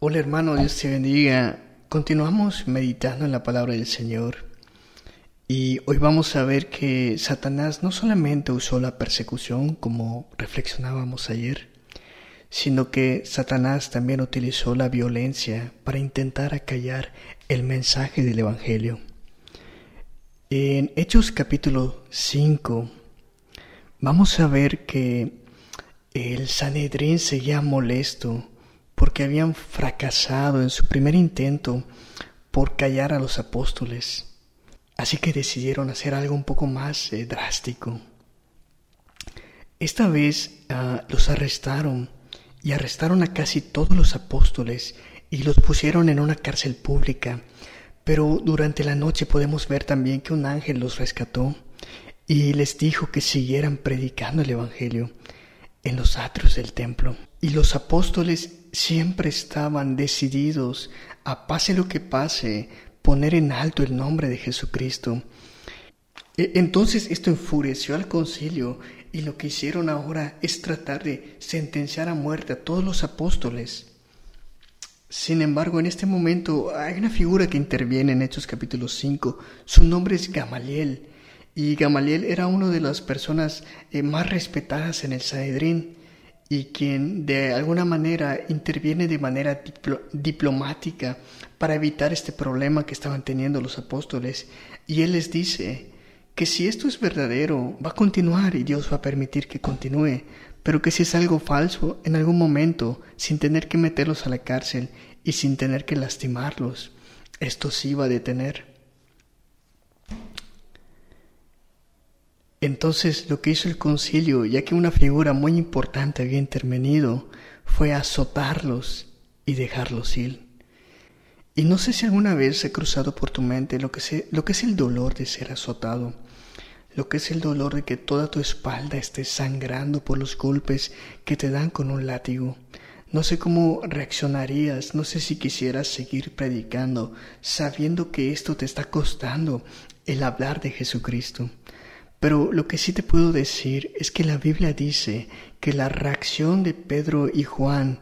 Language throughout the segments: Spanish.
Hola hermano, Dios te bendiga. Continuamos meditando en la palabra del Señor y hoy vamos a ver que Satanás no solamente usó la persecución como reflexionábamos ayer, sino que Satanás también utilizó la violencia para intentar acallar el mensaje del Evangelio. En Hechos capítulo 5 vamos a ver que el Sanedrín seguía molesto porque habían fracasado en su primer intento por callar a los apóstoles. Así que decidieron hacer algo un poco más eh, drástico. Esta vez ah, los arrestaron y arrestaron a casi todos los apóstoles y los pusieron en una cárcel pública. Pero durante la noche podemos ver también que un ángel los rescató y les dijo que siguieran predicando el Evangelio en los atrios del templo. Y los apóstoles siempre estaban decididos a pase lo que pase, poner en alto el nombre de Jesucristo. E, entonces esto enfureció al concilio y lo que hicieron ahora es tratar de sentenciar a muerte a todos los apóstoles. Sin embargo, en este momento hay una figura que interviene en Hechos capítulo 5. Su nombre es Gamaliel. Y Gamaliel era una de las personas eh, más respetadas en el Sanedrín y quien de alguna manera interviene de manera diplomática para evitar este problema que estaban teniendo los apóstoles. Y él les dice que si esto es verdadero, va a continuar y Dios va a permitir que continúe, pero que si es algo falso, en algún momento, sin tener que meterlos a la cárcel y sin tener que lastimarlos, esto sí va a detener. Entonces lo que hizo el concilio, ya que una figura muy importante había intervenido, fue azotarlos y dejarlos ir. Y no sé si alguna vez se ha cruzado por tu mente lo que, lo que es el dolor de ser azotado, lo que es el dolor de que toda tu espalda esté sangrando por los golpes que te dan con un látigo. No sé cómo reaccionarías, no sé si quisieras seguir predicando, sabiendo que esto te está costando el hablar de Jesucristo. Pero lo que sí te puedo decir es que la Biblia dice que la reacción de Pedro y Juan,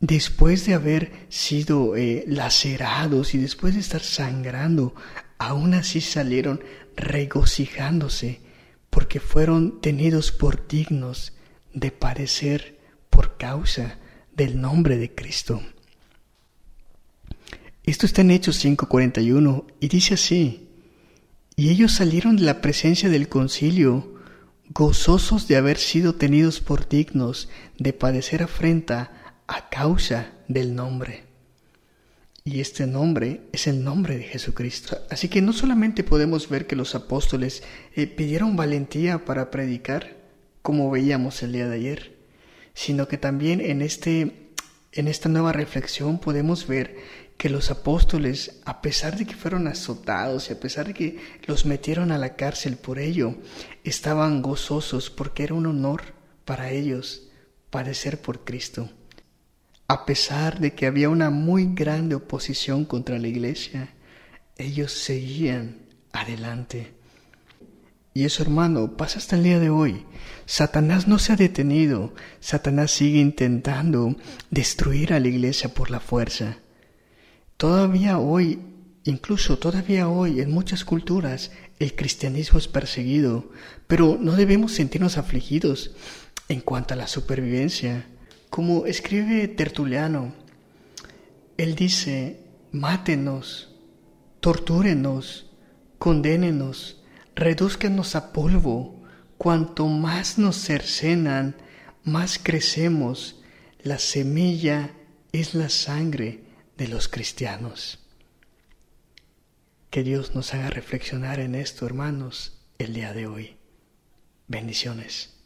después de haber sido eh, lacerados y después de estar sangrando, aún así salieron regocijándose porque fueron tenidos por dignos de padecer por causa del nombre de Cristo. Esto está en Hechos 5:41 y dice así, y ellos salieron de la presencia del concilio, gozosos de haber sido tenidos por dignos de padecer afrenta a causa del nombre. Y este nombre es el nombre de Jesucristo. Así que no solamente podemos ver que los apóstoles eh, pidieron valentía para predicar, como veíamos el día de ayer, sino que también en, este, en esta nueva reflexión podemos ver que los apóstoles, a pesar de que fueron azotados y a pesar de que los metieron a la cárcel por ello, estaban gozosos porque era un honor para ellos padecer por Cristo. A pesar de que había una muy grande oposición contra la iglesia, ellos seguían adelante. Y eso, hermano, pasa hasta el día de hoy. Satanás no se ha detenido. Satanás sigue intentando destruir a la iglesia por la fuerza. Todavía hoy, incluso todavía hoy, en muchas culturas, el cristianismo es perseguido, pero no debemos sentirnos afligidos en cuanto a la supervivencia. Como escribe Tertuliano, él dice, mátenos, tortúrenos, condénenos, reduzcanos a polvo. Cuanto más nos cercenan, más crecemos. La semilla es la sangre de los cristianos. Que Dios nos haga reflexionar en esto, hermanos, el día de hoy. Bendiciones.